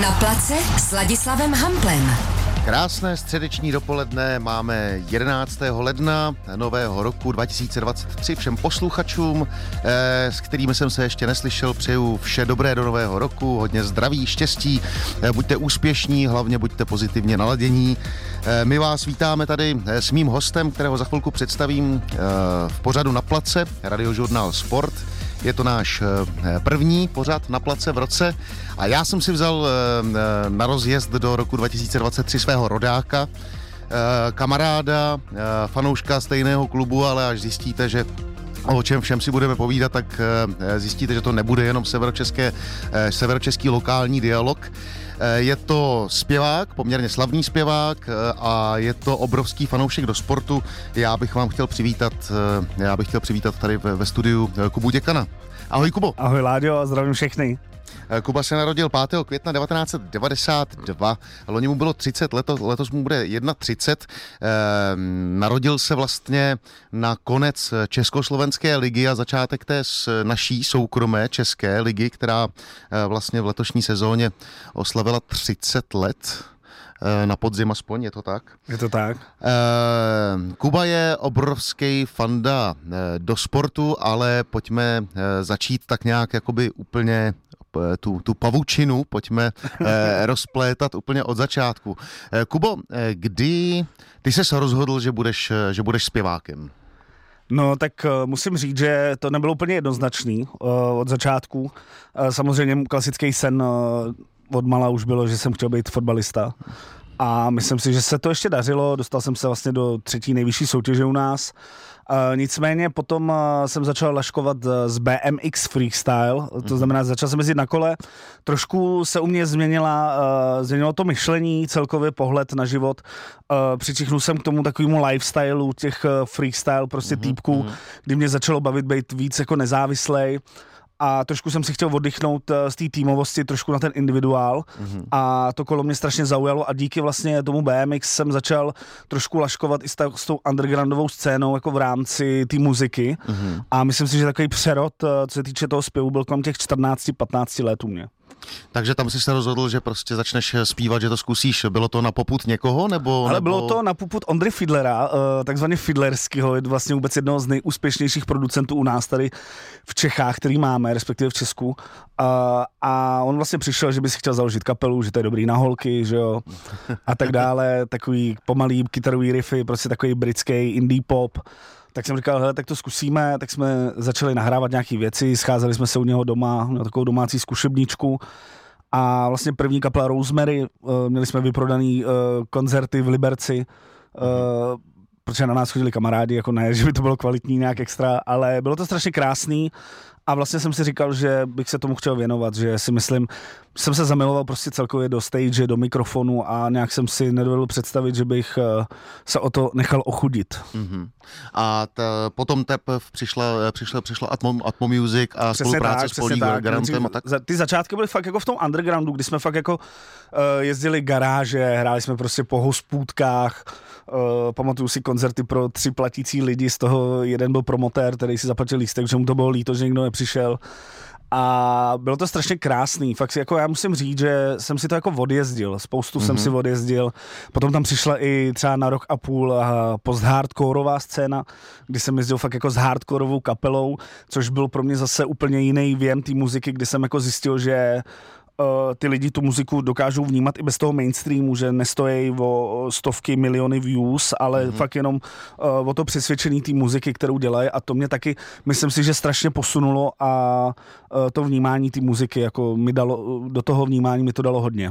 Na place s Ladislavem Hamplem. Krásné středeční dopoledne máme 11. ledna nového roku 2023 všem posluchačům, eh, s kterými jsem se ještě neslyšel, přeju vše dobré do nového roku, hodně zdraví, štěstí, eh, buďte úspěšní, hlavně buďte pozitivně naladění. Eh, my vás vítáme tady s mým hostem, kterého za chvilku představím v pořadu na place, radiožurnál Sport. Je to náš první pořad na place v roce a já jsem si vzal eh, eh, na rozjezd do roku 2023 svého rodáka, kamaráda, fanouška stejného klubu, ale až zjistíte, že o čem všem si budeme povídat, tak zjistíte, že to nebude jenom severočeské, severočeský lokální dialog. Je to zpěvák, poměrně slavný zpěvák a je to obrovský fanoušek do sportu. Já bych vám chtěl přivítat, já bych chtěl přivítat tady ve, studiu Kubu Děkana. Ahoj Kubo. Ahoj Láďo, zdravím všechny. Kuba se narodil 5. května 1992, loni mu bylo 30, letos, letos mu bude 31. Ehm, narodil se vlastně na konec Československé ligy a začátek té naší soukromé České ligy, která eh, vlastně v letošní sezóně oslavila 30 let. Eh, na podzim aspoň, je to tak? Je to tak. Eh, Kuba je obrovský fanda eh, do sportu, ale pojďme začít tak nějak jakoby úplně tu, tu pavučinu pojďme rozplétat úplně od začátku. Kubo, kdy ty se rozhodl, že budeš, že budeš zpěvákem? No, tak musím říct, že to nebylo úplně jednoznačný od začátku. Samozřejmě klasický sen od mala už bylo, že jsem chtěl být fotbalista. A myslím si, že se to ještě dařilo. Dostal jsem se vlastně do třetí nejvyšší soutěže u nás. Uh, nicméně potom uh, jsem začal laškovat z BMX freestyle, to mhm. znamená, začal jsem jezdit na kole. Trošku se u mě změnila, uh, změnilo to myšlení, celkově pohled na život. Uh, přičichnul jsem k tomu takovému lifestyleu těch uh, freestyle prostě mm-hmm. týpků, mhm. kdy mě začalo bavit být víc jako nezávislej a trošku jsem si chtěl oddychnout eh, z té týmovosti trošku na ten individuál mm-hmm. a to kolo mě strašně zaujalo a díky vlastně tomu BMX jsem začal trošku laškovat i s, ta, s tou undergroundovou scénou jako v rámci té muziky mm-hmm. a myslím si, že takový přerod, eh, co se týče toho zpěvu, byl kolem těch 14-15 let u mě. Takže tam jsi se rozhodl, že prostě začneš zpívat, že to zkusíš. Bylo to na poput někoho? Nebo, Ale nebo... bylo to na poput Ondry Fidlera, eh, takzvaně Fidlerského, je vlastně vůbec jednoho z nejúspěšnějších producentů u nás tady v Čechách, který máme, respektive v Česku. A, a on vlastně přišel, že by si chtěl založit kapelu, že to je dobrý na holky, že jo, a tak dále, takový pomalý kytarový riffy, prostě takový britský indie pop tak jsem říkal, hele, tak to zkusíme, tak jsme začali nahrávat nějaké věci, scházeli jsme se u něho doma na takovou domácí zkušebničku. A vlastně první kapela Rosemary, uh, měli jsme vyprodaný uh, koncerty v Liberci, uh, protože na nás chodili kamarádi, jako ne, že by to bylo kvalitní nějak extra, ale bylo to strašně krásný a vlastně jsem si říkal, že bych se tomu chtěl věnovat, že si myslím, jsem se zamiloval prostě celkově do stage, do mikrofonu a nějak jsem si nedovedl představit, že bych eh, se o to nechal ochudit. Mm-hmm. A t, potom tep přišla, přišla, přišla Atmo, Atmo Music a přesně spolupráce tak, s Polí Garantem a tak? Ty začátky byly fakt jako v tom undergroundu, kdy jsme fakt jako uh, jezdili garáže, hráli jsme prostě po hospůdkách, Uh, pamatuju si koncerty pro tři platící lidi, z toho jeden byl promotér, který si zaplatil lístek, že mu to bylo líto, že někdo nepřišel. A bylo to strašně krásný. Fakt jako já musím říct, že jsem si to jako odjezdil. Spoustu mm-hmm. jsem si mhm. odjezdil. Potom tam přišla i třeba na rok a půl post-hardcoreová scéna, kdy jsem jezdil fakt jako s hardcoreovou kapelou, což byl pro mě zase úplně jiný věm té muziky, kdy jsem jako zjistil, že uh, ty lidi tu muziku dokážou vnímat i bez toho mainstreamu, že nestojí o stovky miliony views, ale mm-hmm. fakt jenom uh, o to přesvědčení té muziky, kterou dělají a to mě taky, myslím si, že strašně posunulo a uh, to vnímání té muziky, jako mi dalo, do toho vnímání mi to dalo hodně.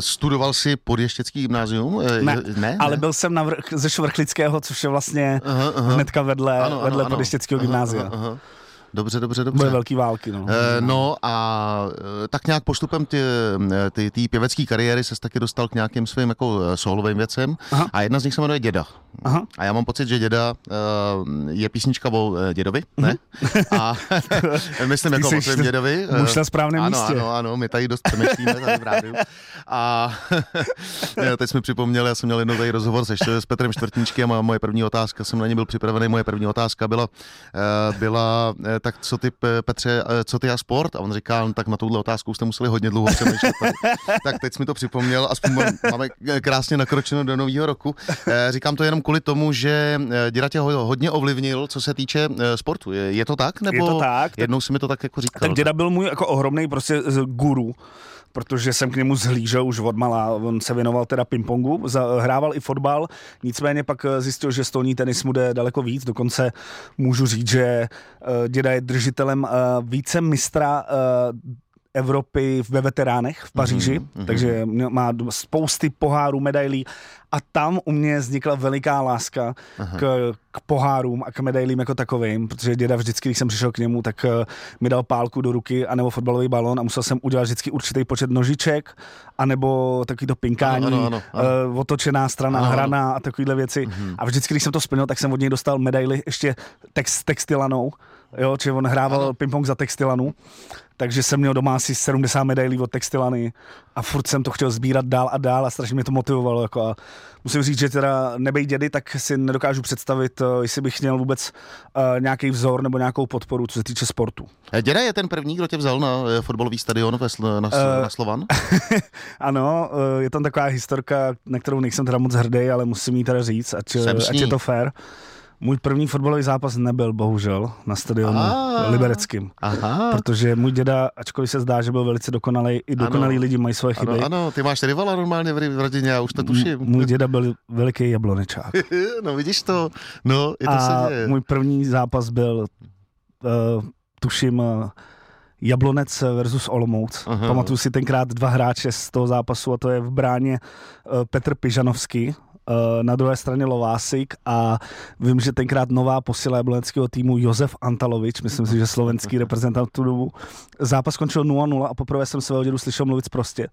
Studoval jsi podještěcký gymnázium? Ne, ne, ale ne? byl jsem na vrch, ze Švrchlického, což je vlastně aha, aha. hnedka vedle, ano, vedle ano, podještěckého gymnázia. Aha, aha. Dobře, dobře, dobře. Bude velký války, no. E, no a eh, tak nějak postupem ty, eh, ty, ty pěvecké kariéry se taky dostal k nějakým svým jako solovým věcem Aha. a jedna z nich se jmenuje Děda. Aha. A já mám pocit, že děda je písnička o dědovi, ne? A myslím jako o svém dědovi. muž na správném ano, místě. Ano, ano, my tady dost přemýšlíme tady v rádiu. A teď jsme připomněli, já jsem měl jednou tady rozhovor se, s Petrem Čtvrtničkem a moje první otázka, jsem na ně byl připravený, moje první otázka byla, byla tak co ty, Petře, uh, co ty a sport? A on říká, no, tak na tuhle otázku jste museli hodně dlouho přemýšlet. tak, teď jsme to připomněl, aspoň máme krásně nakročeno do nového roku. Eh, Říkám to jenom kvůli tomu, že eh, děda tě ho- hodně ovlivnil, co se týče eh, sportu. Je, je to tak? Nebo Je to tak, tak- jednou si mi to tak jako říkal? Tak děda byl můj jako ohromný prostě z- guru protože jsem k němu zhlížel už od malá. On se věnoval teda pingpongu, hrával i fotbal, nicméně pak eh, zjistil, že stolní tenis mu jde daleko víc. Dokonce můžu říct, že eh, děda je držitelem eh, více mistra Evropy ve veteránech v Paříži, mm-hmm. takže má spousty pohárů, medailí a tam u mě vznikla veliká láska k, k pohárům a k medailím jako takovým, protože děda vždycky, když jsem přišel k němu, tak eh, mi dal pálku do ruky anebo fotbalový balon a musel jsem udělat vždycky určitý počet nožiček anebo takový to pinkání, Ano, ano, ano, eh, otočená strana, Ano, ano. hrana a takovéhle věci. Mm-hmm. A vždycky, když jsem to splnil, tak jsem od něj dostal medaily ještě text, textilanou, jo, čiže on hrával ping-pong za textilanu, takže jsem měl doma asi 70 medailí od textilany a furt jsem to chtěl sbírat dál a dál a strašně mě to motivovalo. Jako a musím říct, že teda nebej dědy, tak si nedokážu představit, eh, jestli bych měl vůbec uh, nějaký vzor nebo nějakou podporu, co se týče sportu. Eh, Děda je ten první, kdo tě vzal na fotbalový stadion ve, Sl- na, Eh, na Slovan? Ano, je tam taková historka, na kterou nejsem teda moc hrdý, ale musím jí teda říct, ať, ať je to fair. Můj první fotbalový zápas nebyl, bohužel, na stadionu Ah. libereckým. Aha. Protože můj děda, ačkoliv se zdá, že byl velice dokonalý, i dokonalí Ano. lidi mají svoje chyby. Ano, ano, ty máš rivala normálně v rodině, já už to tuším. Můj děda byl veliký jablonečák. no vidíš to, no, i to A se děje. můj první zápas byl, uh, tuším, uh, Jablonec versus Olomouc. Aha. Pamatuju si tenkrát dva hráče z toho zápasu a to je v bráně uh, Petr Pižanovský, na druhé straně Lovásik a vím, že tenkrát nová posila jabloneckého týmu Josef Antalovič, myslím si, že slovenský reprezentant tu dobu. Zápas skončil 0-0 a poprvé jsem svého dědu slyšel mluvit prostě.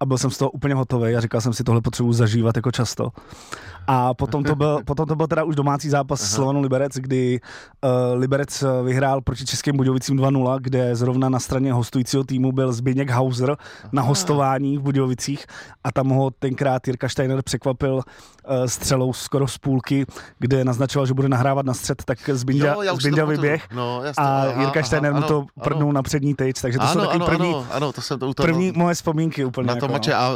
A byl jsem z toho úplně hotový a říkal jsem si, tohle potřebuji zažívat jako často. A potom to byl, potom to byl teda už domácí zápas s Slovanu Liberec, kdy uh, Liberec vyhrál proti Českým Budějovicím 2-0, kde zrovna na straně hostujícího týmu byl Zbigněk Hauser na hostování v Budějovicích a tam ho tenkrát Jirka Steiner překvapil uh, střelou skoro z půlky, kde naznačoval, že bude nahrávat na střed, tak Zbinda, Jo, vyběh No, a aha, Jirka aha, Steiner mu to prdnul na přední tyč, takže to jsou ano, taky ano, první, ano, ano, to jsem to, to první moje vzpomínky úplně. na tom jako, mače no. a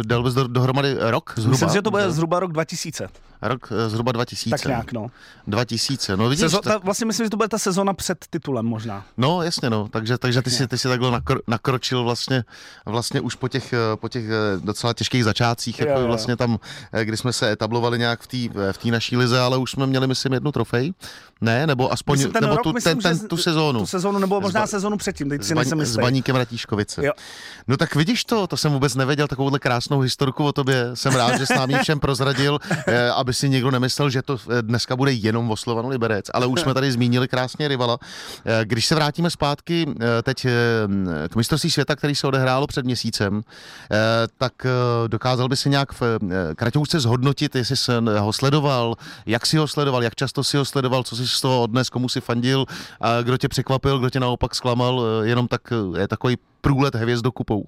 e, dal bys do, dohromady rok zhruba? Myslím, že to bude zhruba rok 2000. лисица. Rok e, zhruba 2000. Tak nějak, no. 2000, no vidíš, Sezo- ta, vlastně myslím, že to bude ta sezona před titulem možná. no jasně no, takže, takže ty, si, ty si takhle nakro, nakročil vlastně, vlastně už po těch, e, po těch e, docela těžkých začátcích, Jo, jako jo. vlastně tam, kdy jsme se etablovali nějak v té v té naší lize, ale už jsme měli, myslím, jednu trofej, ne, nebo aspoň, Myslím, ten nebo rok, tu, myslím, ten, ten, tu sezónu. Tu sezónu, nebo možná Ba- sezónu předtím, teď s, si baň, nejsem s baníkem Ratíškovice. Jo. No tak vidíš to, to jsem vůbec nevěděl, takovouhle krásnou historku o tobě. Jsem rád, že s námi všem prozradil, eh, aby si někdo nemyslel, že to eh, dneska bude jenom o Slovanu Liberec, ale už jsme tady zmínili krásně rivala. Eh, Když se vrátíme zpátky eh, teď k mistrovství světa, který se odehrálo před měsícem, tak dokázal by si nějak v kratoučce zhodnotit, jestli jsi ho sledoval, jak si ho sledoval, jak často si ho sledoval, co si z toho odnes, komu si fandil, kdo tě překvapil, kdo tě naopak zklamal, jenom tak je takový průlet hvězdokupou.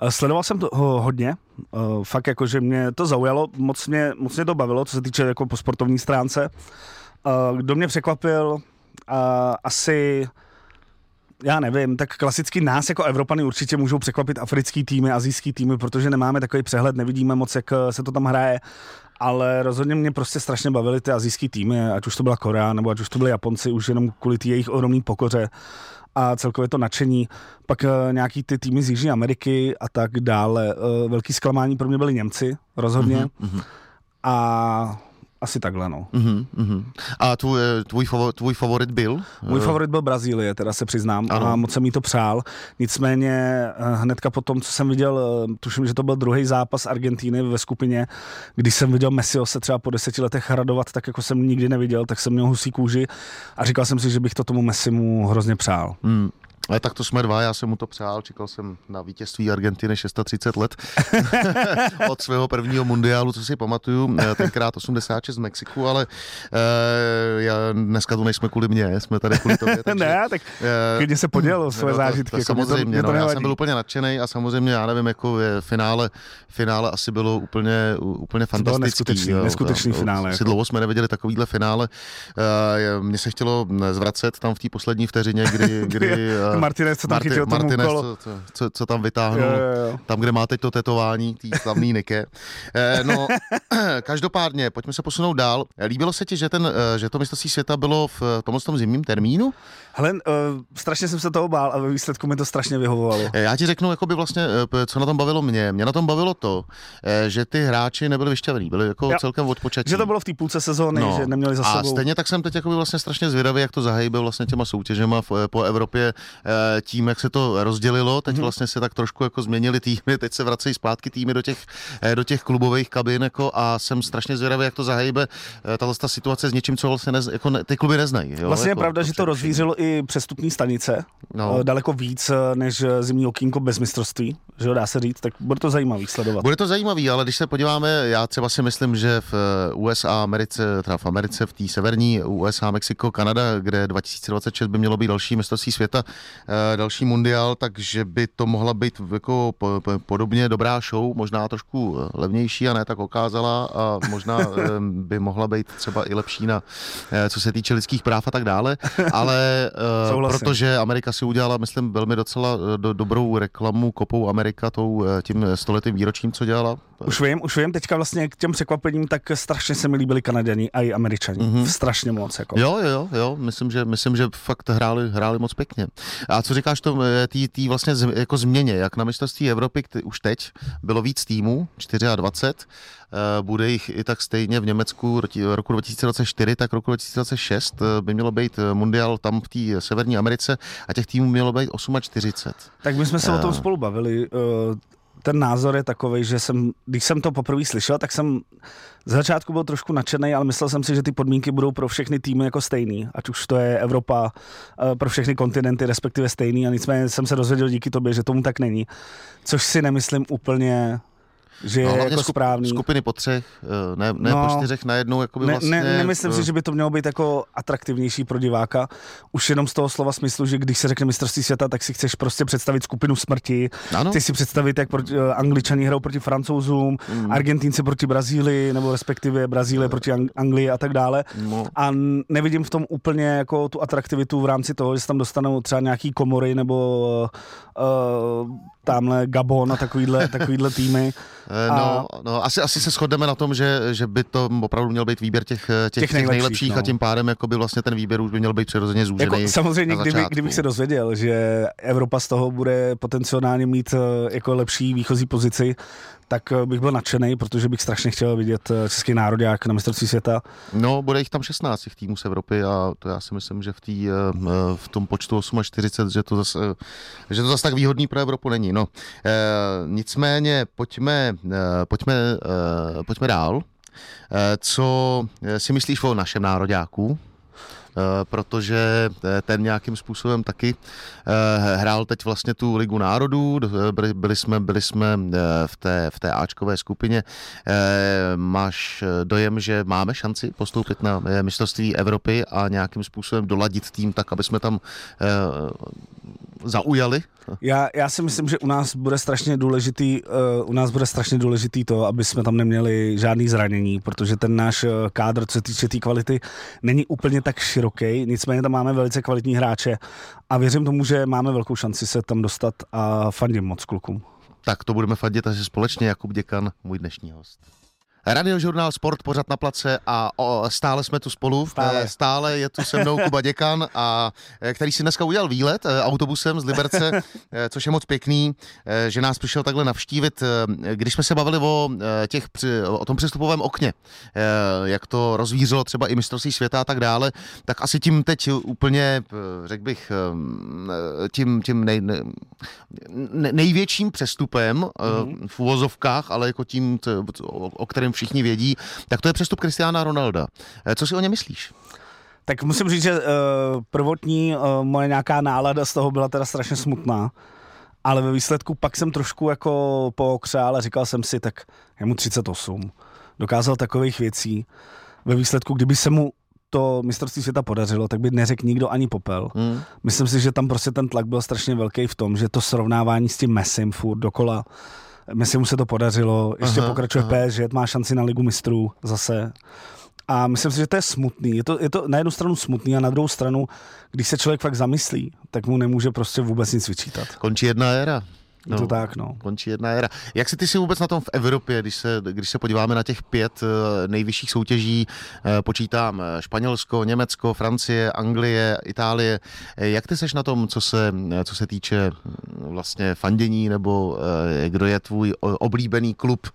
Eh, Sledoval jsem to ho- hodně, eh, fakt jako, že mě to zaujalo, moc mě, moc mě to bavilo, co se týče jako po sportovní stránce. Eh, Kdo mě překvapil, asi já nevím, tak klasicky nás jako Evropany určitě můžou překvapit africký týmy, azijský týmy, protože nemáme takový přehled, nevidíme moc, jak se to tam hraje, ale rozhodně mě prostě strašně bavily ty azijský týmy, ať už to byla Korea, nebo ať už to byli Japonci, už jenom kvůli té jejich ohromné pokoře a celkově to nadšení. Pak uh, nějaký ty týmy z Jižní Ameriky a tak dále. Uh, velký zklamání pro mě byli Němci, rozhodně. Mhm, A asi takhle, no. mhm, mhm. A tvůj, eh, tvůj, favor, tvůj favorit byl? Můj Eh, favorit byl Brazílie, teda se přiznám, Ano. a moc jsem jí to přál. Nicméně eh, hnedka po tom, co jsem viděl, tuším, že to byl druhý zápas Argentíny ve skupině, když jsem viděl Messiho se třeba po deseti letech radovat, tak jako jsem nikdy neviděl, tak jsem měl husí kůži a říkal jsem si, že bych to tomu Messimu hrozně přál. Hmm. Ale tak to jsme dva, já jsem mu to přál, čekal jsem na vítězství Argentiny 630 let od svého prvního mundiálu, co si pamatuju, eh, tenkrát 86 z Mexiku, ale uh, já, dneska tu nejsme kvůli mně, jsme tady kvůli tobě. Takže, ne, tak klidně se podělil své no, zážitky. To, to jako samozřejmě, to, no, já jsem byl úplně nadšený a samozřejmě, já nevím, jako je finále, finále asi bylo úplně, úplně fantastický. Neskutečný, jo, neskutečný finále. Jako. dlouho jsme neviděli takovýhle finále. Uh, mně se chtělo zvracet tam v té poslední vteřině, kdy, kdy Martinez, co tam Marti, chytil Martinez, co, co, co, co, tam vytáhnul, jo, jo, jo. tam, kde má teď to tetování, tý slavný Nike. Eh, no, každopádně, pojďme se posunout dál. Líbilo se ti, že, ten, eh, že to mistrovství světa bylo v tomhle tom zimním termínu? Hele, uh, strašně jsem se toho bál a ve výsledku mi to strašně vyhovovalo. Eh, já ti řeknu, jako by vlastně, co na tom bavilo mě. Mě na tom bavilo to, že ty hráči nebyli vyšťavení, byli jako jo. celkem odpočatí. Že to bylo v té půlce sezóny, no. že neměli za sebou. A stejně tak jsem teď jako by vlastně strašně zvědavý, jak to zahejbe vlastně těma soutěžema po Evropě tím, jak se to rozdělilo. Teď mm-hmm. vlastně se tak trošku jako změnili týmy, teď se vracejí zpátky týmy do těch, do těch klubových kabin jako a jsem strašně zvědavý, jak to zahejbe tahle situace s něčím, co vlastně nez, jako ne, ty kluby neznají. Jo? Vlastně jako, je pravda, že to rozvířilo i přestupní stanice, no. Eh, daleko víc eh, než eh, zimní okýnko bez mistrovství, že ho dá se říct, tak bude to zajímavý sledovat. Bude to zajímavý, ale když se podíváme, já třeba si myslím, že v USA, Americe, teda v Americe, v té severní USA, Mexiko, Kanada, kde 2026 by mělo být další mistrovství světa, další mundial, takže by to mohla být jako podobně dobrá show, možná trošku levnější a ne tak okázala a možná by mohla být třeba i lepší na, co se týče lidských práv a tak dále, ale protože Amerika si udělala, myslím, velmi docela eh, do, dobrou reklamu kopou Amerika tou eh, tím stoletým výročím, co dělala. Už vím, už vím, teďka vlastně k těm překvapením, tak strašně se mi líbili Kanaděni a i Američani. Mm-hmm. Strašně moc. Jako. Jo, jo, jo, myslím, že, myslím, že fakt hráli, hráli moc pěkně. A co říkáš to, eh, tý, vlastně z, jako změně, jak na mistrovství Evropy kdy, už teď bylo víc týmů, 24, bude jich i tak stejně v Německu roku 2024, tak roku 2026 by mělo být mundial tam v té Severní Americe a těch týmů mělo být 48. Tak my jsme se uh, o tom spolu bavili. Uh, ten názor je takový, že jsem, když jsem to poprvé slyšel, tak jsem z začátku byl trošku nadšený, ale myslel jsem si, že ty podmínky budou pro všechny týmy jako stejný, ať už to je Evropa, uh, pro všechny kontinenty respektive stejný a nicméně jsem se dozvěděl díky tobě, že tomu tak není. Což si nemyslím úplně že no, je jako skup, správný. Skupiny po třech, eh, ne, ne no, po čtyřech najednou. Jakoby ne, vlastně, ne, nemyslím si, že by to mělo být jako atraktivnější pro diváka. Už jenom z toho slova smyslu, že když se řekne mistrovství světa, tak si chceš prostě představit skupinu smrti. Ano. Chceš si představit, jak proti, uh, Angličani hrajou proti Francouzům, mm. Argentínci proti Brazílii, nebo respektive Brazílie no. proti Ang- Anglii a tak dále. No. A nevidím v tom úplně jako tu atraktivitu v rámci toho, že se tam dostanou třeba nějaký komory nebo uh, tamhle Gabon a takovýhle, takovýhle týmy. Eh, no, no asi, asi se shodneme na tom, že, že by to opravdu měl být výběr těch, těch, těch, těch nejlepších, nejlepších no. a tím pádem jako by vlastně ten výběr už by měl být přirozeně zúžený. Jako, samozřejmě, kdyby, kdybych se dozvěděl, že Evropa z toho bude potenciálně mít eh, jako lepší výchozí pozici, tak eh, bych byl nadšený, protože bych strašně chtěl vidět eh, český národák na mistrovství světa. No, bude jich tam 16 těch týmů z Evropy a to já si myslím, že v, tý, eh, v tom počtu 48, že to zase, že to zase tak výhodný pro Evropu není. No, e, nicméně pojďme, pojďme, pojďme dál. Co si myslíš o našem nároďáku? Eh, protože eh, ten nějakým způsobem taky eh, hrál teď vlastně tu Ligu národů, byli jsme, byli jsme v té, v té Ačkové skupině. Máš dojem, že máme šanci postoupit na mistrovství Evropy a nějakým způsobem doladit tým tak, aby jsme tam zaujali? Já, já si myslím, že u nás bude strašně důležitý, uh, u nás bude strašně důležitý to, aby jsme tam neměli žádný zranění, protože ten náš uh, kádr, co se týče té tý kvality, není úplně tak široký, nicméně tam máme velice kvalitní hráče a věřím tomu, že máme velkou šanci se tam dostat a fandím moc klukům. Tak to budeme fandit asi společně, Jakub Děkan, můj dnešní host. Radiožurnál Sport pořád na place a o, stále jsme tu spolu. Stále. stále je tu se mnou Kuba Děkan, a, e, který si dneska udělal výlet e, autobusem z Liberce, e, což je moc pěkný, že nás přišel takhle navštívit. Když jsme se bavili o, těch, o tom přestupovém okně, jak to rozvířilo třeba i mistrovství světa a tak dále, tak asi tím teď úplně, řekl bych, tím, tím nej, největším přestupem mm-hmm. v uvozovkách, ale jako tím, o kterém všichni vědí, tak to je přestup Kristiána Ronalda. Eh, co si o ně myslíš? Tak musím říct, že uh, prvotní uh, moje nějaká nálada z toho byla teda strašně smutná, ale ve výsledku pak jsem trošku jako pookřál a říkal jsem si, tak je mu 38, dokázal takových věcí. Ve výsledku, kdyby se mu to mistrovství světa podařilo, tak by neřekl nikdo ani popel. Hmm. Myslím si, že tam prostě ten tlak byl strašně velký v tom, že to srovnávání s tím Messim furt dokola, Messi mu se to podařilo, ještě aha, pokračuje aha. PSG, má šanci na ligu mistrů zase. A myslím si, že to je smutný. Je to, je to na jednu stranu smutný a na druhou stranu, když se člověk fakt zamyslí, tak mu nemůže prostě vůbec nic vyčítat. Končí jedna éra. No, to tak, no. Končí jedna éra. Jak si ty si vůbec na tom v Evropě, když se, když se podíváme na těch pět eh, nejvyšších soutěží, eh, počítám eh, Španělsko, Německo, Francie, Anglie, Itálie, jak ty seš na tom, co se, co se týče hm, vlastně fandění, nebo kdo je tvůj oblíbený klub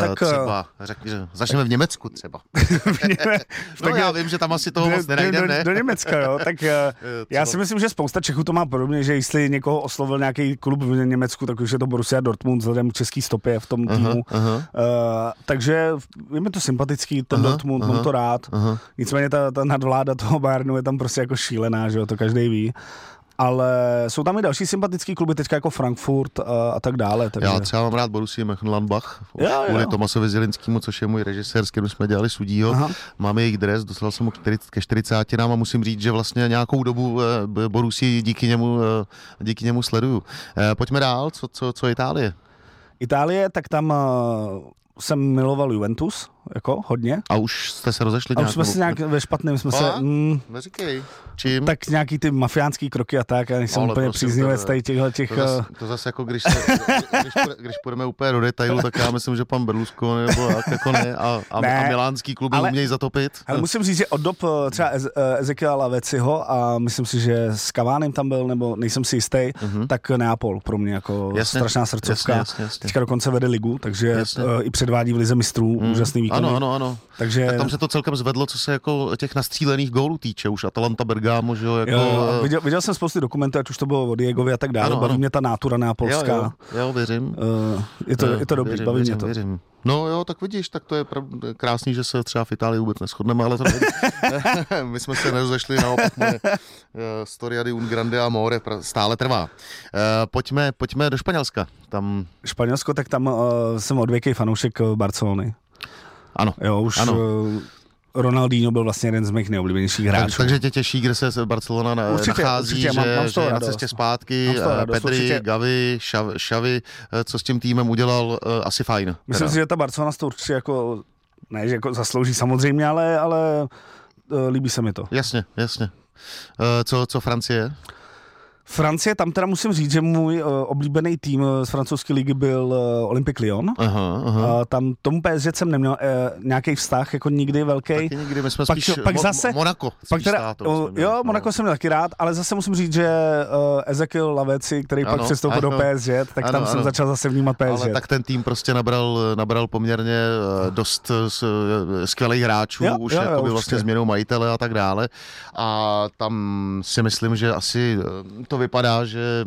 tak, třeba, řekni, začneme v Německu třeba. no já vím, že tam asi toho moc nenajdeme, ne? Do, do Německa, jo, tak já si myslím, že spousta Čechů to má podobně, že jestli někoho oslovil nějaký klub v Německu, tak už je to Borussia Dortmund vzhledem k český stopě v tom týmu. Aha, aha. Uh, takže je mi to sympatický, ten aha, Dortmund, aha, mám to rád. Aha. Nicméně ta, ta nadvláda toho Bayernu je tam prostě jako šílená, že jo, to každý ví ale jsou tam i další sympatický kluby, teďka jako Frankfurt a, a tak dále. Takže... Já třeba mám rád Borussia Mönchengladbach, kvůli Tomasovi Zilinskému, což je můj režisér, s kterým jsme dělali sudího. Aha. Máme jejich dres, dostal jsem ho ke 40 nám a musím říct, že vlastně nějakou dobu eh, Borussia díky němu, eh, díky němu sleduju. Eh, pojďme dál, co, co, co Itálie? Itálie, tak tam jsem miloval Juventus, jako hodně. A už jste se rozešli A už jsme se nějak ve špatném, jsme a? se... Mm, neříkej. Čím? Tak nějaký ty mafiánský kroky a tak, já nejsem Ale úplně příznivec tady těchto těch... To zase, to zase jako když, se, když, když půjdeme úplně do detailu, tak já myslím, že pan Berlusconi nebo jak, jako ne, a, a, ne, a milánský klub ale, umějí zatopit. Ale musím říct, že od dob eh, třeba eh, Ezekiela Laveciho a myslím si, že s Kavánem tam byl, nebo nejsem si jistý, uh-huh. tak Neapol pro mě jako jasně, strašná srdcovka. Jasně, jasně, jasně. Teďka dokonce vede ligu, takže jasně. Eh, i předvádí v lize mistrů mm. úžasný výkon. Ano, ano, ano. Takže... Tak tam se to celkem zvedlo, co se jako těch nastřílených gólů týče, už Atalanta Bergamo, že jo, jako... Jo, viděl, viděl, jsem spoustu dokumentů, ať už to bylo o Diegovi a tak dále, ano, baví ano. mě ta nátura neapolská. Jo, jo, jo věřím. Uh, je to, je to dobrý, věřím, baví věřím, mě to. Věřím. No jo, tak vidíš, tak to je pravd- krásný, že se třeba v Itálii vůbec neschodneme, ale to My jsme se nerozešli, naopak moje uh, Storia di un grande amore stále trvá. Uh, pojďme, pojďme do Španělska. Tam... Španělsko, tak tam uh, jsem odvěký fanoušek Barcelony. Ano. Jo, už ano. Uh, Ronaldinho byl vlastně jeden z mých nejoblíbenějších hráčů. Tak, takže tě těší, kde se Barcelona na, určitě, nachází, určitě, že, mám, mám že je na cestě zpátky, radost, Pedri, určitě. Gavi, Xavi, eh, co s tím týmem udělal, eh, asi fajn. Myslím teda. si, že ta Barcelona to určitě jako, ne, že jako zaslouží samozřejmě, ale, ale líbí se mi to. Jasně, jasně. Co, co Francie? Francie, tam teda musím říct, že můj uh, oblíbený tým eh, z francouzské ligy byl uh, Olympique Lyon. Aha, aha. Uh, tam tomu PSG jsem neměl uh, nějaký vztah, jako nikdy velký. Taky nikdy, my jsme pak, spíš pak mo- zase, Monaco. Pak teda, uh, jo, Monaco no. jsem měl taky rád, ale zase musím říct, že uh, Ezekiel Laveci, který ano, pak přestoupil do PSG, tak ano, tam ano. jsem začal zase vnímat PSG. Ale tak ten tým prostě nabral, nabral poměrně uh, dost uh, skvělých hráčů, jo, už jo, jo, vlastně změnou majitele a tak dále. A tam si myslím, že asi to vypadá, že,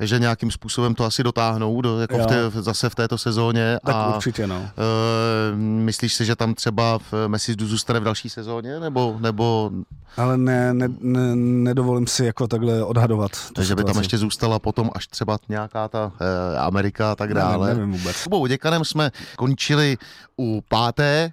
že nějakým způsobem to asi dotáhnou do, jako v té, zase v této sezóně. Tak a, určitě, no. Uh, myslíš si, že tam třeba v Messi zůstane v další sezóně, nebo... nebo... Ale ne, ne, ne, nedovolím si jako takhle odhadovat. Takže by tam ještě zůstala potom až třeba nějaká ta uh, Amerika a tak dále. Ne, nevím vůbec. S děkanem jsme končili u páté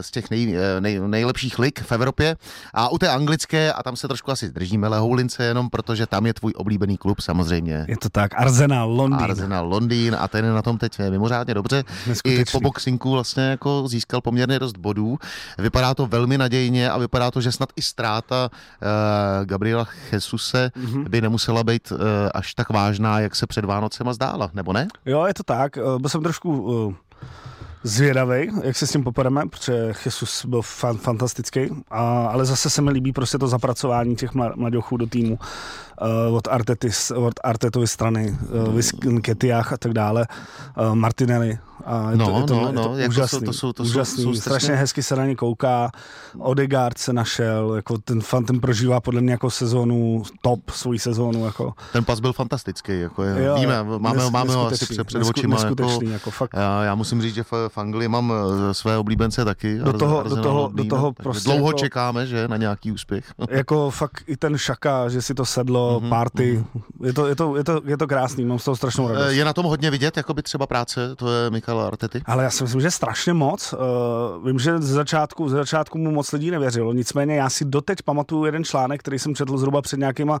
z těch nej, nej, nejlepších lig v Evropě. A u té anglické, a tam se trošku asi zdržíme lehoulince jenom, protože tam je tvůj oblíbený klub samozřejmě. Je to tak, Arsenal Londýn. Arsenal Londýn a ten je na tom teď mimořádně dobře. I po boxinku vlastně jako získal poměrně dost bodů. Vypadá to velmi nadějně a vypadá to, že snad i ztráta uh, Gabriela Jesuse mm-hmm. by nemusela být uh, až tak vážná, jak se před Vánocema zdála, nebo ne? Jo, je to tak. Byl jsem trošku uh zvědavý, jak se s tím popademe, protože Jesus byl fan, fantastický, a, ale zase se mi líbí prostě to zapracování těch mladochů do týmu uh, od, Artety, od Artetovy strany, uh, Ketiach a tak dále, uh, Martinelli, A je to, No, je to, no, je no, to jako to- úžasný, to jsou- to jsou- úžasný. jsou strašně strašně- hezky se na ně kouká. Odegaard se našel, jako ten fan, ten prožívá podle mě jako sezónu top, svoji sezónu. Jako. Ten pas byl fantastický, jako je, Jo, víme, máme, nes- máme ho asi před, před očima. Jako, jako fakt. já, já musím říct, že v, v Anglii mám eh, své oblíbence taky. Do toho- do toho- do toho prostě Dlouho jako- čekáme, že, na nějaký úspěch. jako fakt i ten šaka, že si to sedlo, Mhm, party, je, to, je, to, je, to, je to krásný, mám z toho strašnou radost. Eh, Je na tom hodně vidět, jako by třeba práce, to je Michal Artety. Ale já si myslím, že strašně moc. Uh, vím, že ze začátku, ze začátku mu moc lidí nevěřilo. Nicméně já si doteď pamatuju jeden článek, který jsem četl zhruba před nějakýma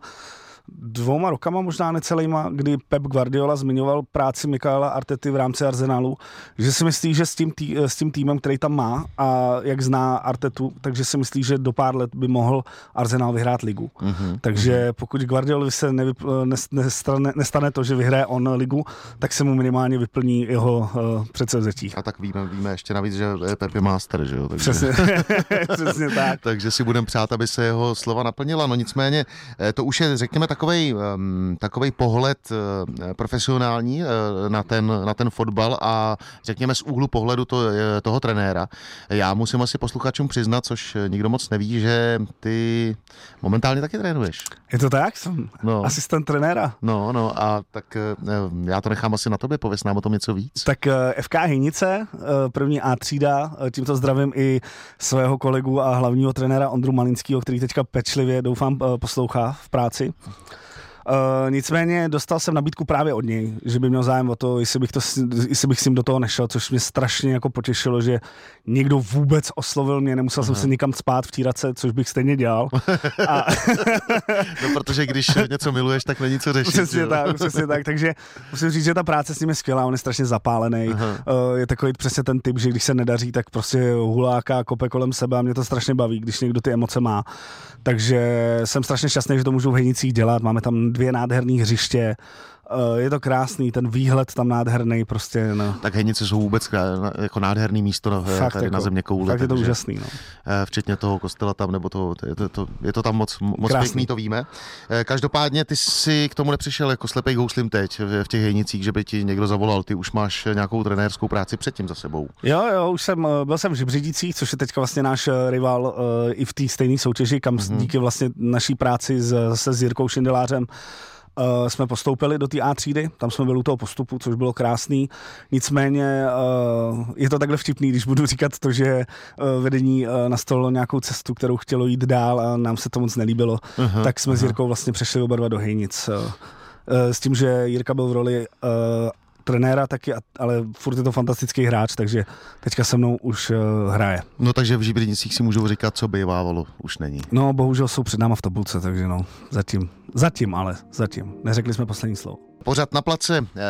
dvouma rokama, možná necelýma, kdy Pep Guardiola zmiňoval práci Mikaela Artety v rámci Arsenalu, že si myslí, že s tím, tý, s tím týmem, který tam má a jak zná Artetu, takže si myslí, že do pár let by mohl Arsenal vyhrát ligu. Mhm. Takže pokud Guardiolovi se nevypl, nestane, nestane to, že vyhraje on ligu, tak se mu minimálně vyplní jeho uh, předsevzetí. A tak víme, víme ještě navíc, že je Pep je master, že jo? Takže... Přesně, přesně tak. takže si budeme přát, aby se jeho slova naplnila. No nicméně, eh, to už je, řekněme, takovej, um, takovej pohled uh, profesionální uh, na, ten, na ten fotbal a řekněme z úhlu pohledu to, eh, toho trenéra. Já musím asi posluchačům přiznat, což nikdo moc neví, že ty momentálně taky trénuješ. Je to tak? Jsem No. asistent trenéra. No, no a tak eh, já to nechám asi na tobě, pověs nám o tom něco víc. Tak eh, FK Hynice, eh, první A třída, eh, tímto zdravím i svého kolegu a hlavního trenéra Ondru Malinského, který teďka pečlivě, doufám, poslouchá v práci. Uh, nicméně dostal jsem nabídku právě od něj, že by měl zájem o to, jestli bych, to, s- jestli bych s ním do toho nešel, což mě strašně jako potěšilo, že někdo vůbec oslovil mě, nemusel jsem se nikam spát, vtírat se, což bych stejně dělal. A, No, protože když něco miluješ, tak není co řešit. Přesně tak, přesně tak. Takže musím říct, že ta práce s ním je skvělá, on je strašně zapálený. Aha. Uh, je takový přesně ten typ, že když se nedaří, tak prostě huláka, kope kolem sebe a mě to strašně baví, když někdo ty emoce má. Takže jsem strašně šťastný, že to můžu v Henicích dělat. Máme tam dvě nádherné hřiště. Uh, je to krásný, ten výhled tam nádherný, prostě no. Tak Henice jsou vůbec jako nádherný místo na, Fakt tady jako, na země kouli. Fakt je to úžasný, no. eh, Včetně toho kostela tam, nebo toho, je to, to, je to tam moc, moc Krásný. pěkný, to víme. Eh, Každopádně ty si k tomu nepřišel jako slepej houslim teď v v těch Henicích, že by ti někdo zavolal. Ty už máš nějakou trenérskou práci předtím za sebou. Jo, jo, už jsem, eh, byl jsem v Žibřidících, což je teďka vlastně náš eh, rival uh, i v té stejné soutěži, kam mm-hmm. díky vlastně naší práci s, se s Jirkou Šindelářem Uh, jsme postoupili do té A třídy, tam jsme byli u toho postupu, což bylo krásný. Nicméně uh, je to takhle vtipný, když budu říkat to, že uh, vedení uh, nastolilo nějakou cestu, kterou chtělo jít dál a nám se to moc nelíbilo, uh-huh, tak jsme uh-huh. s Jirkou vlastně přešli oba dva do Hejnic. Uh, s tím, že Jirka byl v roli uh, trenéra taky, ale furt je to fantastický hráč, takže teďka se mnou už uh, hraje. No takže v Žibridnicích si můžou říkat, co bývávalo, už není. No, bohužel jsou před náma v tabulce, takže no, zatím, zatím ale, zatím. Neřekli jsme poslední slovo. Pořád na place, eh,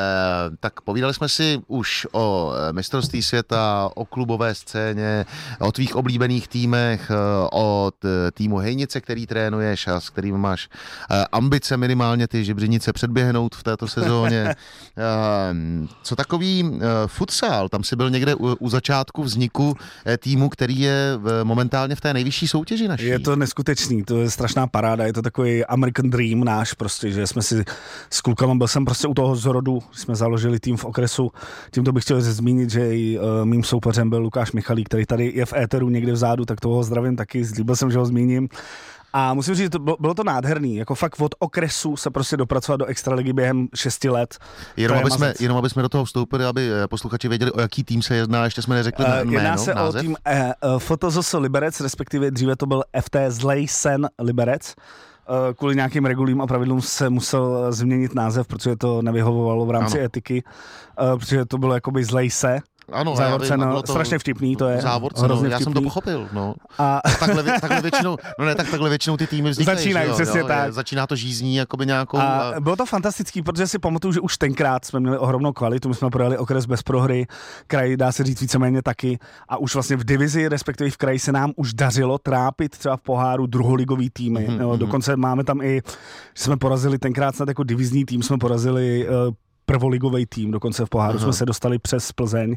tak povídali jsme si už o eh, mistrovství světa, o klubové scéně, o tvých oblíbených týmech, eh, o týmu Hejnice, který trénuješ a s kterým máš ambice minimálně ty žebřinice předběhnout v této sezóně. Co takový futsal, tam si byl někde u, začátku vzniku týmu, který je momentálně v té nejvyšší soutěži naší. Je to neskutečný, to je strašná paráda, je to takový American Dream náš prostě, že jsme si s klukama, byl jsem prostě u toho zrodu, jsme založili tým v okresu, tímto bych chtěl zmínit, že i uh, mým soupeřem byl Lukáš Michalík, který tady je v éteru někde vzadu, tak toho zdravím taky, slíbil jsem, že ho zmíním. A musím říct, to bylo, to nádherný, jako fakt od okresu se prostě dopracovat do extraligy během šesti let. Jenom aby, jsme, jenom aby jsme do toho vstoupili, aby eh, posluchači věděli, o jaký tým se jedná, ještě jsme neřekli Uh, jméno, jedná se název. o tým uh, FTZS Liberec, respektive dříve to byl FT Zlej Sen Liberec. Uh, kvůli nějakým regulím a pravidlům se musel eh, změnit název, protože to nevyhovovalo v rámci Ano. etiky, uh, protože to bylo jakoby Zlej se. Ano, závorce, já vím, a no, to strašně vtipný to je, Závorce, no, já jsem to pochopil, no. A Takhle, vě- takhle většinou, no ne, tak takhle většinou ty týmy vznikají, Začínají, že jo, přesně jo, tak. je- Začíná to žízní jakoby nějakou... A A, bylo to fantastický, protože si pamatuju, že už tenkrát jsme měli ohromnou kvalitu, my jsme projeli okres bez prohry, kraj dá se říct víceméně taky a už vlastně v divizi, respektive v kraji se nám už dařilo trápit třeba v poháru druholigový týmy. Mhm, Mm-hmm, jo, mhm. dokonce máme tam i, že jsme porazili tenkrát snad jako divizní tým, jsme porazili uh, prvoligový tým, dokonce v poháru Aha. jsme se dostali přes Plzeň.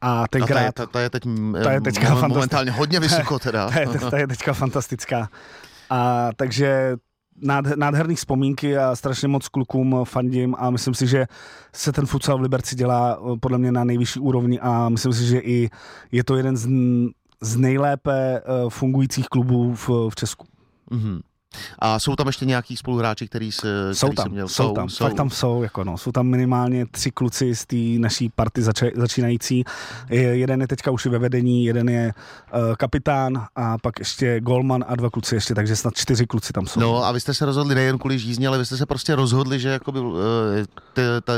A a ta, je, tenkrát, ta, ta, je teď, ta je teďka momentálně hodně vysoko teda. ta je, ta je teďka fantastická. A takže nádherný vzpomínky a strašně moc klukům fandím a myslím si, že se ten futsal v Liberci dělá eh, podle mě na nejvyšší úrovni a myslím si, že i je to jeden z, z nejlépe uh, fungujících klubů v, v Česku. Mm-hmm. A jsou tam ještě nějaký spoluhráči, který se, jsou který tam, měl? Jsou, jsou tam, jsou. fakt tam jsou, jako no, jsou tam minimálně tři kluci z té naší party zač- začínající. Jeden je teďka už ve vedení, jeden je uh, kapitán a pak ještě golman a dva kluci ještě, takže snad čtyři kluci tam jsou. No a vy jste se rozhodli nejen kvůli žízně, ale vy jste se prostě rozhodli, že jakoby, uh, ta,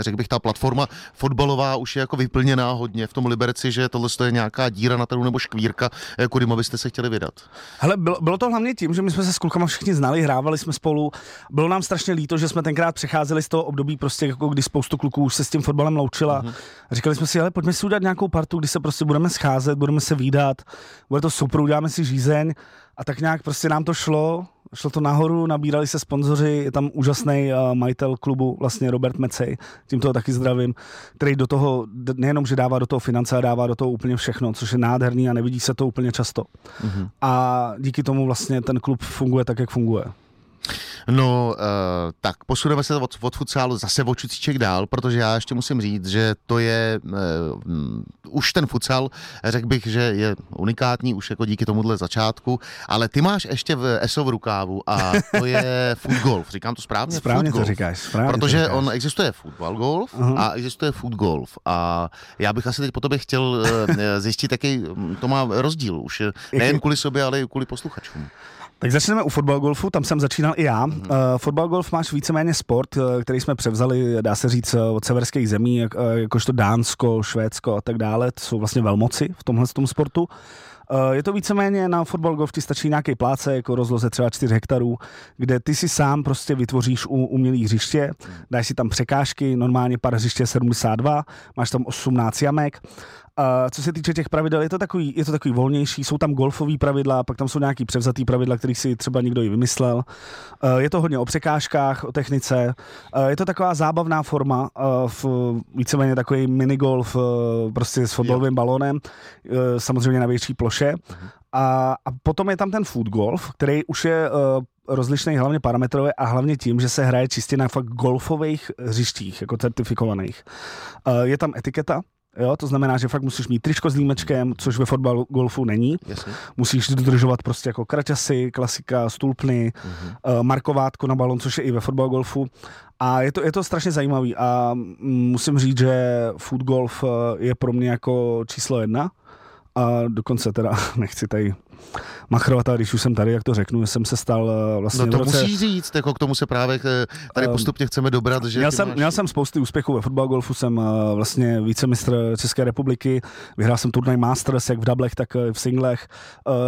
řekl bych, ta platforma fotbalová už je jako vyplněná hodně v tom Liberci, že tohle je nějaká díra na trhu nebo škvírka, kudy byste se chtěli vydat. Hele, bylo, bylo to hlavně tím, že my jsme se s klukama všichni znali, hrávali jsme spolu. Bylo nám strašně líto, že jsme tenkrát přecházeli z toho období, prostě jako kdy spoustu kluků už se s tím fotbalem loučila. Mm-hmm. Říkali jsme si, ale pojďme si udělat nějakou partu, kdy se prostě budeme scházet, budeme se výdat, bude to super, uděláme si žízeň. A tak nějak prostě nám to šlo, šlo to nahoru, nabírali se sponzoři, je tam úžasný uh, majitel klubu, vlastně Robert Mecej, tím toho taky zdravím, který do toho, nejenom, že dává do toho finance, a dává do toho úplně všechno, což je nádherný a nevidí se to úplně často. Mm-hmm. A díky tomu vlastně ten klub funguje tak, jak funguje. No, uh, tak posuneme se od, od futsalu zase o čucíček dál, protože já ještě musím říct, že to je uh, už ten futsal, řekl bych, že je unikátní už jako díky tomuhle začátku, ale ty máš ještě v ESO v rukávu a to je food golf. Říkám to správně? Správně to říkáš. Správně protože to říkáš. on existuje football golf uh-huh. a existuje food golf a já bych asi teď po tobě chtěl uh, zjistit, jaký to má rozdíl už nejen kvůli sobě, ale i kvůli posluchačům. Tak začneme u fotbal golfu, tam jsem začínal i já. Mm-hmm. Uh, fotbal golf máš víceméně sport, uh, který jsme převzali, dá se říct, uh, od severských zemí, jak, jakožto Dánsko, Švédsko a tak dále. To jsou vlastně velmoci v tomhle tom sportu. Je to víceméně na fotbal golf ti stačí nějaký pláce, jako rozloze třeba 4 hektarů, kde ty si sám prostě vytvoříš u, umělý hřiště, dáš si tam překážky, normálně pár hřiště 72, máš tam 18 jamek a co se týče těch pravidel, je to takový, je to takový volnější, jsou tam golfové pravidla, pak tam jsou nějaký převzatý pravidla, který si třeba někdo i vymyslel. Je to hodně o překážkách, o technice. Je to taková zábavná forma, v víceméně takový minigolf prostě s fotbalovým balónem, samozřejmě na větší ploše. A, a potom je tam ten food golf, který už je rozlišný hlavně parametrově a hlavně tím, že se hraje čistě na fakt golfových hřištích, jako certifikovaných. Je tam etiketa, Jo, to znamená, že fakt musíš mít tričko s límečkem, což ve fotbalu golfu není. Jasně. Musíš dodržovat prostě jako kraťasy, klasika, stulpny, uh, markovátko na balon, což je i ve fotbal golfu. A je to, je to strašně zajímavý a musím říct, že foot golf eh, je pro mě jako číslo jedna a dokonce teda nechci tady machrovat, a když už jsem tady, jak to řeknu, jsem se stal eh, vlastně No to roce... musíš říct, jako k tomu se právě eh, tady ehm, postupně chceme dobrat, že měl, jsem, máš... měl jsem spousty úspěchů ve fotbal golfu, jsem eh, vlastně vícemistr České republiky, vyhrál jsem turnaj Masters, jak v dablech, tak v singlech,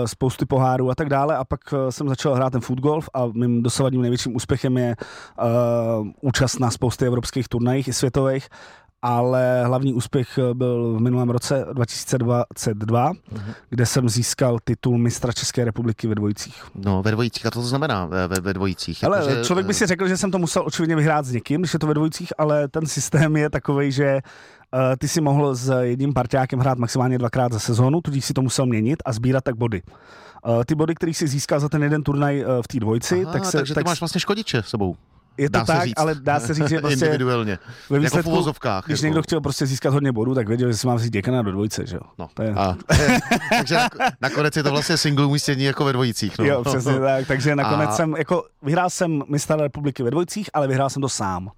spousty pohárů a tak dále. A pak jsem začal hrát ten foot golf a mým dosavadním největším úspěchem je účast na spousty evropských turnajích i světových ale hlavní úspěch eh, byl v minulém roce 2022, mm-hmm. kde jsem získal titul mistra České republiky ve dvojicích. No, ve dvojicích, a to, to znamená eh, ve, ve dvojicích? Ale jako, že, člověk by si řekl, že jsem to musel očividně vyhrát s někým, když je to ve dvojicích, ale ten systém je takový, že uh, ty si mohl s jedním parťákem hrát maximálně dvakrát za sezónu, tudíž si to musel měnit a sbírat tak body. Uh, ty body, který si získal za ten jeden turnaj uh, v té dvojici, Aha, tak se... Takže tak ty máš vlastně škodiče sebou je to dá tak, ale dá se říct, že prostě individuálně, ve výsledku, jako v Když jako... někdo chtěl prostě získat hodně bodů, tak věděl, že si mám vzít děkana do dvojce, že jo. No. To je... a, takže nakonec je to vlastně single umístění jako ve dvojicích. No. Jo, přesně tak, takže nakonec a... jsem, jako vyhrál jsem mistra republiky ve dvojicích, ale vyhrál jsem to sám.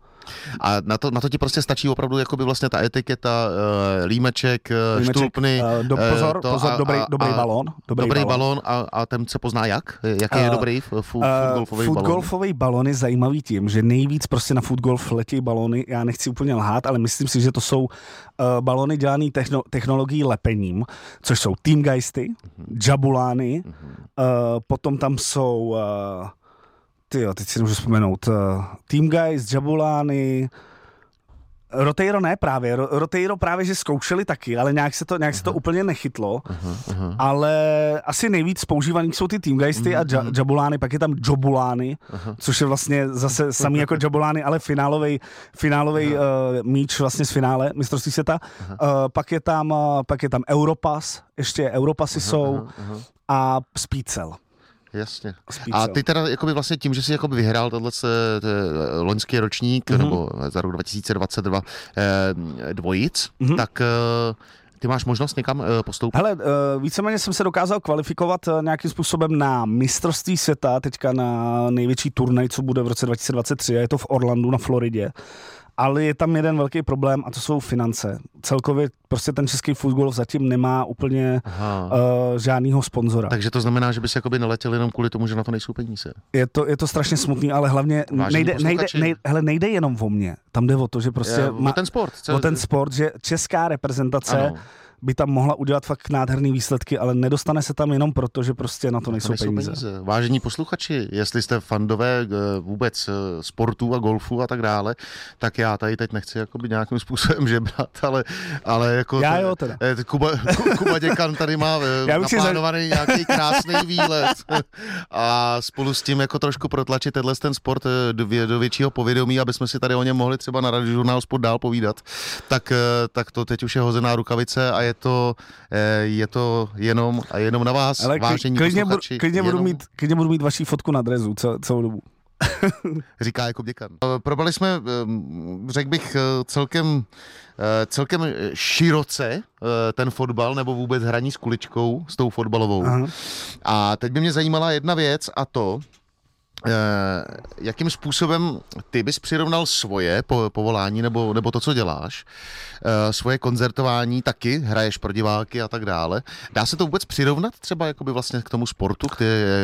A na to, na to ti prostě stačí opravdu jakoby vlastně ta etiketa, uh, límeček, uh, límeček štulpny. Uh, do, pozor, to pozor, a, dobrý, a, dobrý balón. Dobrý, dobrý balón a, a ten se pozná jak? Jaký je dobrý food, uh, golfový balón? golfový balón je zajímavý tím, že nejvíc prostě na food golf letí balony, já nechci úplně lhát, ale myslím si, že to jsou uh, balony dělané techno, technologií lepením, což jsou Teamgeisty, uh-huh. Jabulány, uh, potom tam jsou uh, ty jo, teď si nemůžu vzpomenout, uh, Team Guys, Jabulány, Roteiro ne právě, Roteiro právě, že zkoušeli taky, ale nějak se to, nějak se to úplně nechytlo, uh-huh, uh-huh. ale asi nejvíc používaný jsou ty Teamgeisty uh-huh. a ja, Jabulány, pak je tam Jobulány, uh-huh. což je vlastně zase samý jako Jabulány, ale finálový finálový uh-huh. uh, míč vlastně z finále mistrovství světa. Uh-huh. Uh, pak je tam, uh, pak je tam Europass, ještě Europasy uh-huh, jsou uh-huh. a Speedcell. Jasně. Spíš A ty teda jakoby vlastně tím, že jsi jakoby vyhrál tenhle se- te- loňský ročník, Mhm. mm-hmm. nebo za rok 2022 eh, dvojic, Mhm. mm-hmm. tak eh, ty máš možnost někam eh, postoupit? Hele, eh, víceméně jsem se dokázal kvalifikovat eh, nějakým způsobem na mistrovství světa, teďka na největší turnaj, co bude v roce 2023, a je to v Orlandu na Floridě. Ale je tam jeden velký problém a to jsou finance. Celkově prostě ten český fotbal zatím nemá úplně Aha. uh, žádnýho sponzora. Takže to znamená, že bys jakoby neletěl jenom kvůli tomu, že na to nejsou peníze. Je to, je to strašně smutný, ale hlavně Vážení nejde, nejde, nejde, hele, nejde jenom o mě. Tam jde o to, že prostě Je, o ten sport. o ten sport, že česká reprezentace Ano. By tam mohla udělat fakt nádherný výsledky, ale nedostane se tam jenom proto, že prostě na to nejsou, nejsou peníze. peníze. Vážení posluchači, jestli jste fandové eh, vůbec eh, sportu a golfu a tak dále, tak já tady teď nechci jakoby nějakým způsobem žebrat, ale, ale jako... Já jo teda. eh, Kuba, Ku- Kuba Děkan tady má Já si za- naplánovaný nějaký krásný výlet a spolu s tím jako trošku protlačit tenhle ten sport do, do většího povědomí, aby jsme si tady o něm mohli třeba na radiožurnál Sport dál povídat, tak, tak to teď už je hozená rukavice a je to, eh, je to jenom a jenom na vás, Ale vážení klidně, budu, posluchači. klidně, budu jenom- mít, klidně budu mít vaší fotku na drezu cel, celou dobu. říká jako děkan. Eh, Probrali jsme, eh, řekl bych, celkem, celkem široce ten fotbal, nebo vůbec hraní s kuličkou, s tou fotbalovou. Aha. A teď by mě zajímala jedna věc a to, jakým způsobem ty bys přirovnal svoje po, povolání nebo, nebo to, co děláš, eh, svoje koncertování taky, hraješ pro diváky a tak dále. Dá se to vůbec přirovnat třeba jakoby vlastně k tomu sportu, k,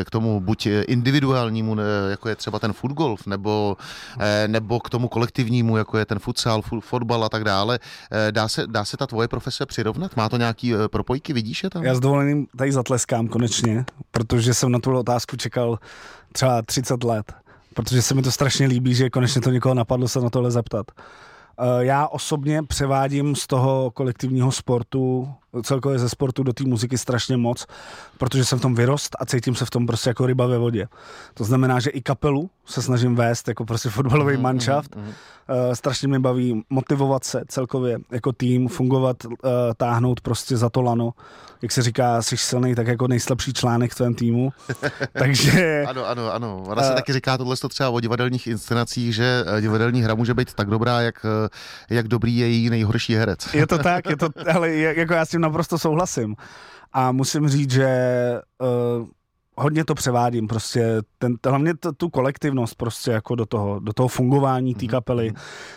k tomu buď individuálnímu, jako je třeba ten footgolf, nebo, eh, nebo k tomu kolektivnímu, jako je ten futsal, fu- fotbal a tak dále. Eh, Dá se, dá se ta tvoje profese přirovnat? Má to nějaký eh, propojky, vidíš je tam? Já s dovolením tady zatleskám konečně, protože jsem na tu otázku čekal třeba 30 let. Protože se mi to strašně líbí, že konečně to někoho napadlo se na tohle zeptat. Eh, Já osobně převádím z toho kolektivního sportu, celkově ze sportu do té muziky strašně moc, protože jsem v tom vyrost a cítím se v tom prostě jako ryba ve vodě. To znamená, že i kapelu se snažím vést jako prostě fotbalový Mhm, manšaft. Eh, Strašně mě baví motivovat se celkově jako tým, fungovat, eh, táhnout prostě za to lano. Jak se říká, jsi silný, tak jako nejslabší článek v tvém týmu. Takže Ano, ano, ano. Ona se Eh. taky říká tohle třeba o divadelních inscenacích, že divadelní hra může být tak dobrá, jak, jak dobrý je její nejhorší herec. Je to tak, je to, ale jako já s tím naprosto souhlasím. A musím říct, že uh, hodně to převádím, prostě ten, hlavně t, tu kolektivnost prostě jako do toho, do toho fungování té kapely,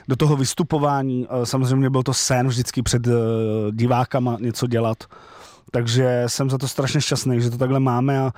do toho vystupování. Uh, samozřejmě byl to sen vždycky před uh, divákama něco dělat. Takže jsem za to strašně šťastný, že to takhle máme a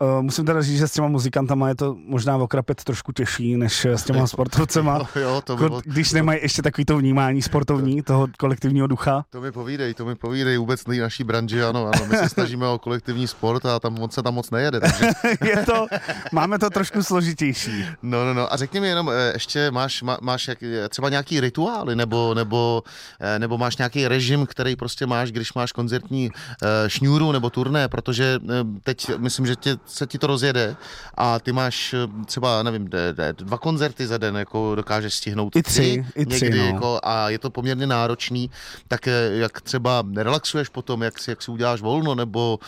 uh, musím teda říct, že s těma muzikantama je to možná okrapet trošku těžší, než s těma sportovcema. Jo, jo, to, Jako, bylo, když nemají ještě takový to vnímání sportovní, toho kolektivního ducha. to mi povídej, to mi povídej vůbec tej naší branži, ano, ano, my se snažíme o kolektivní sport a tam moc se tam moc nejede, takže je to, máme to trošku složitější. No, no, no. A řekni mi jenom, eh, ještě máš, má, máš jak, eh, třeba nějaký rituály, nebo, nebo, eh, nebo máš nějaký režim, který prostě máš, když máš koncertní eh, šňůru nebo turné, protože eh, teď myslím, že tě, se ti to rozjede a ty máš eh, třeba, nevím, dva koncerty za den, jako dokážeš stihnout I tři, i tři, někdy, no. jako, a je to poměrně náročný, tak eh, jak třeba relaxuješ potom, jak si, jak si uděláš volno, nebo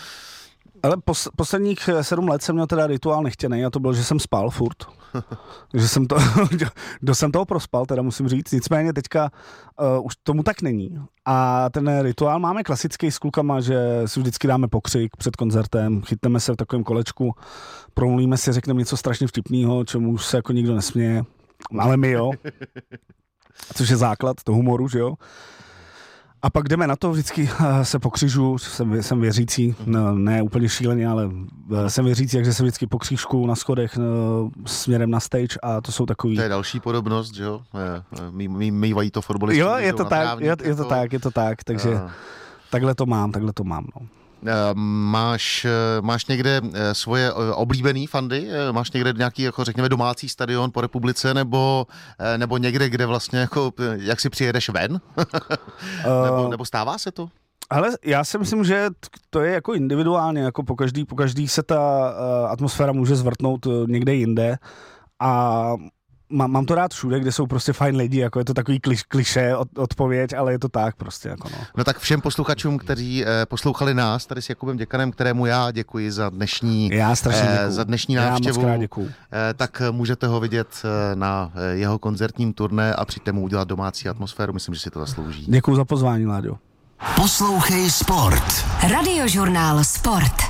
Ale pos, posledních eh, sedm let jsem měl teda rituál nechtěný a to byl, že jsem spal furt. že jsem to, do jsem toho prospal, teda musím říct. Nicméně teďka uh, už tomu tak není. A ten rituál máme klasický s klukama, že si vždycky dáme pokřik před koncertem, chytneme se v takovém kolečku, promluvíme si, řekneme něco strašně vtipného, čemu už se jako nikdo nesměje. Ale my jo. Což je základ toho humoru, že jo. A pak jdeme na to, vždycky eh, se pokřižu, jsem, jsem věřící, no, ne úplně šíleně, ale eh, jsem věřící, takže se vždycky pokřížku na schodech no, směrem na stage a to jsou takový... to je další podobnost, že jo? Eh, eh, Mý, mý, mývají to fotbalisti. Jo, je to tak, je, je to tak, je to tak, takže Eh, takhle to mám, takhle to mám, no. Eh, Máš, eh, máš někde eh, svoje oblíbený fandy? Máš někde nějaký, jako řekněme, domácí stadion po republice, nebo, nebo někde, kde vlastně, jako, jak si přijedeš ven? nebo, nebo stává se to? Ale já si myslím, že to je jako individuálně, jako po každý, po každý se ta atmosféra může zvrtnout někde jinde a mám, mám to rád všude, kde jsou prostě fajn lidi, jako je to takový kliš, kliše od, odpověď, ale je to tak prostě. Jako no. no tak všem posluchačům, kteří eh, poslouchali nás tady s Jakubem Děkanem, kterému já děkuji za dnešní, já eh, za dnešní návštěvu, já eh, tak můžete ho vidět eh, na eh, jeho koncertním turné a přijďte mu udělat domácí atmosféru, myslím, že si to zaslouží. Děkuji za pozvání, Láďo. Poslouchej Sport. Radiožurnál Sport.